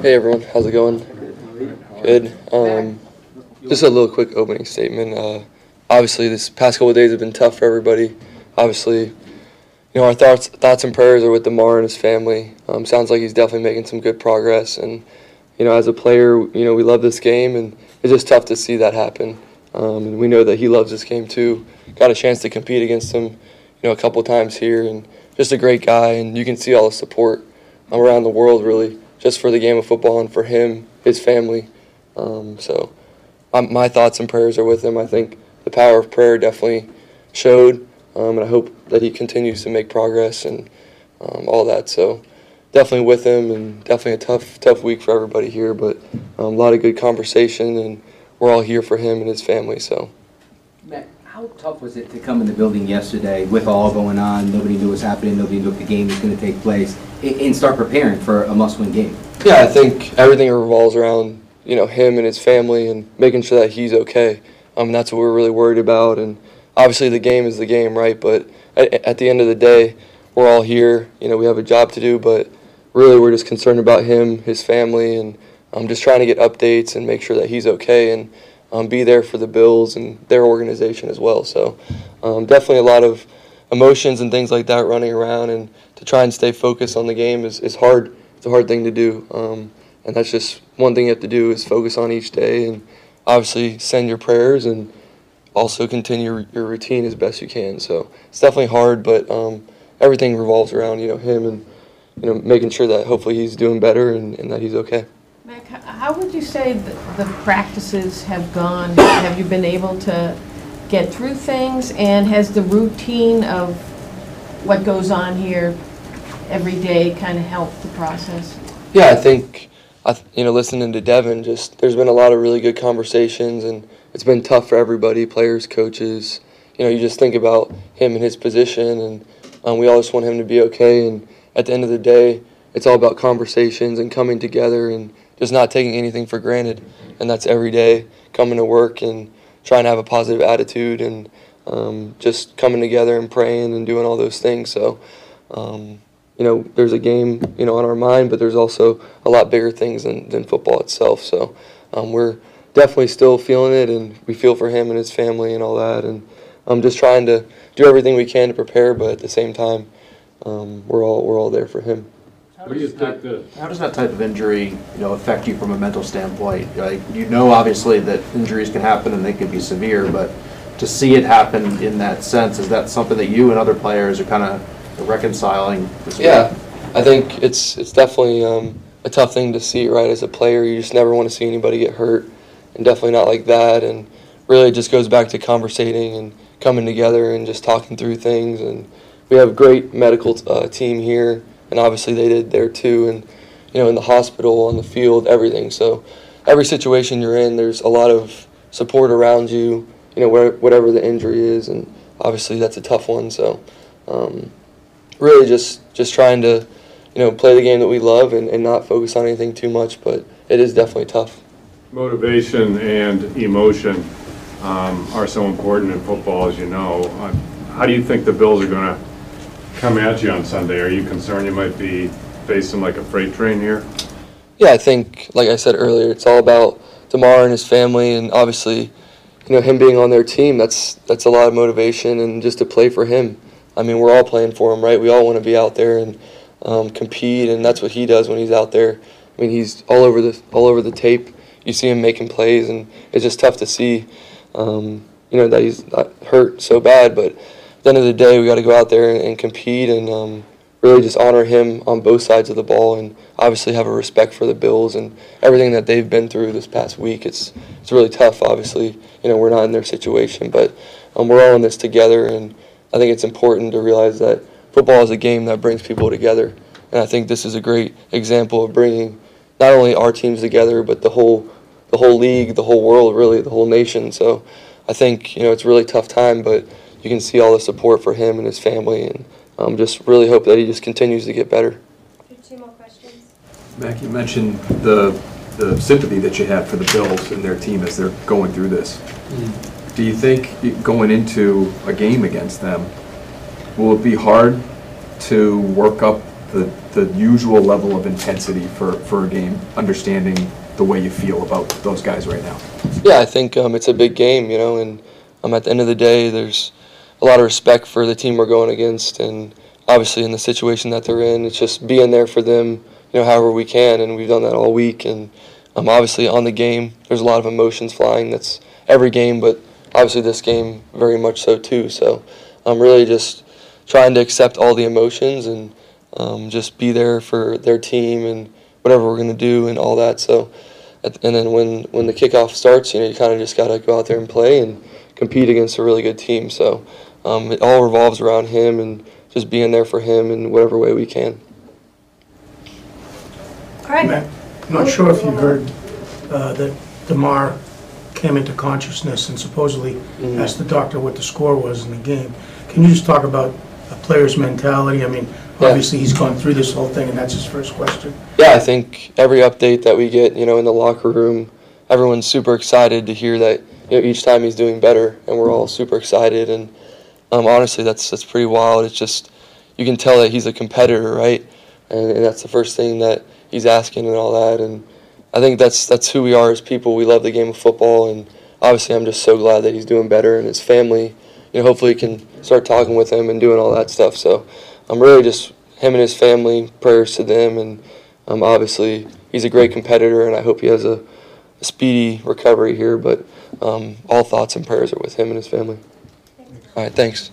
Hey everyone, how's it going? Good. Um, just a little quick opening statement. Uh, obviously, this past couple days have been tough for everybody. Obviously, you know our thoughts, thoughts and prayers are with Damar and his family. Um, sounds like he's definitely making some good progress, and you know, as a player, you know we love this game, and it's just tough to see that happen. Um, and we know that he loves this game too. Got a chance to compete against him, you know, a couple times here, and just a great guy, and you can see all the support around the world really just for the game of football and for him, his family. Um, so um, my thoughts and prayers are with him. I think the power of prayer definitely showed, um, and I hope that he continues to make progress and um, all that. So definitely with him, and definitely a tough, tough week for everybody here. But um, a lot of good conversation, and we're all here for him and his family. So. Matt, how tough was it to come in the building yesterday with all going on? Nobody knew what was happening. Nobody knew if the game was going to take place, and start preparing for a must-win game. Yeah, I think everything revolves around you know him and his family and making sure that he's okay. Um, that's what we're really worried about. And obviously, the game is the game, right? But at, at the end of the day, we're all here. You know, we have a job to do, but really, we're just concerned about him, his family, and I'm um, just trying to get updates and make sure that he's okay and um, be there for the Bills and their organization as well. So, um, definitely a lot of emotions and things like that running around, and to try and stay focused on the game is, is hard. It's a hard thing to do. Um, and that's just one thing you have to do is focus on each day and obviously send your prayers and also continue your routine as best you can. So it's definitely hard, but um, everything revolves around you know him and you know making sure that hopefully he's doing better and, and that he's okay. Mac, how would you say the, practices have gone? Have you been able to get through things, and has the routine of what goes on here every day kind of helped the process? Yeah, I think I, you know, listening to Devin, just there's been a lot of really good conversations, and it's been tough for everybody, players, coaches. You know, you just think about him and his position, and um, we all just want him to be okay. And at the end of the day, it's all about conversations and coming together and just not taking anything for granted. And that's every day coming to work and trying to have a positive attitude and um, just coming together and praying and doing all those things. So. Um, you know, there's a game, you know, on our mind, but there's also a lot bigger things than, than football itself. So um, we're definitely still feeling it, and we feel for him and his family and all that. And I'm just trying to do everything we can to prepare, but at the same time, um, we're all we're all there for him. What do you think the, How does that type of injury, you know, affect you from a mental standpoint? Like, you know, obviously that injuries can happen and they can be severe, but to see it happen in that sense, is that something that you and other players are kind of reconciling this Yeah, I think it's it's definitely um, a tough thing to see, right? As a player, you just never want to see anybody get hurt, and definitely not like that. And really, it just goes back to conversating and coming together and just talking through things. And we have a great medical uh, team here, and obviously they did there too. And you know, in the hospital, on the field, everything. So every situation you're in, there's a lot of support around you. You know, where, whatever the injury is, and obviously that's a tough one. So. Um, really just just trying to you know play the game that we love and, and not focus on anything too much but it is definitely tough motivation and emotion um, are so important in football, as you know. Uh, how do you think the Bills are going to come at you on Sunday? Are you concerned you might be facing like a freight train here? Yeah, I think, like I said earlier, it's all about Damar and his family, and obviously, you know, him being on their team. That's that's a lot of motivation, and just to play for him. I mean, we're all playing for him, right? We all want to be out there and um, compete, and that's what he does when he's out there. I mean, he's all over the all over the tape. You see him making plays, and it's just tough to see, um, you know, that he's hurt so bad. But at the end of the day, we got to go out there and, and compete and um, really just honor him on both sides of the ball, and obviously have a respect for the Bills and everything that they've been through this past week. It's it's really tough. Obviously, you know, we're not in their situation, but um, we're all in this together and I think it's important to realize that football is a game that brings people together. And I think this is a great example of bringing not only our teams together, but the whole, the whole league, the whole world, really, the whole nation. So I think you know it's a really tough time, but you can see all the support for him and his family, and um, just really hope that he just continues to get better. Two more questions. Mac, you mentioned the the sympathy that you have for the Bills and their team as they're going through this. Mm do you think going into a game against them, will it be hard to work up the, the usual level of intensity for, for a game, understanding the way you feel about those guys right now? Yeah, I think um, it's a big game, you know, and um, at the end of the day, there's a lot of respect for the team we're going against, and obviously in the situation that they're in, it's just being there for them, you know, however we can, and we've done that all week. And um, obviously on the game, there's a lot of emotions flying. That's every game, but obviously this game very much so too. So I'm really just trying to accept all the emotions and um, just be there for their team and whatever we're going to do and all that. So, and then when when the kickoff starts, you know, you kind of just got to go out there and play and compete against a really good team. So, um, it all revolves around him and just being there for him in whatever way we can. Craig? Matt, I'm not sure if you heard uh, that Damar came into consciousness and supposedly Mhm. asked the doctor what the score was in the game. Can you just talk about a player's mentality? I mean, Yeah. obviously, he's gone through this whole thing, and that's his first question. Yeah, I think every update that we get, you know, in the locker room, everyone's super excited to hear that you know each time he's doing better, and we're all super excited. And um, honestly, that's that's pretty wild. It's just you can tell that he's a competitor, right? And, and that's the first thing that he's asking and all that. And I think that's that's who we are as people. We love the game of football, and obviously, I'm just so glad that he's doing better, and his family, you know, hopefully can start talking with him and doing all that stuff. So I'm really just him and his family. Prayers to them, and um, obviously, he's a great competitor, and I hope he has a, a speedy recovery here. But um, all thoughts and prayers are with him and his family. All right, thanks.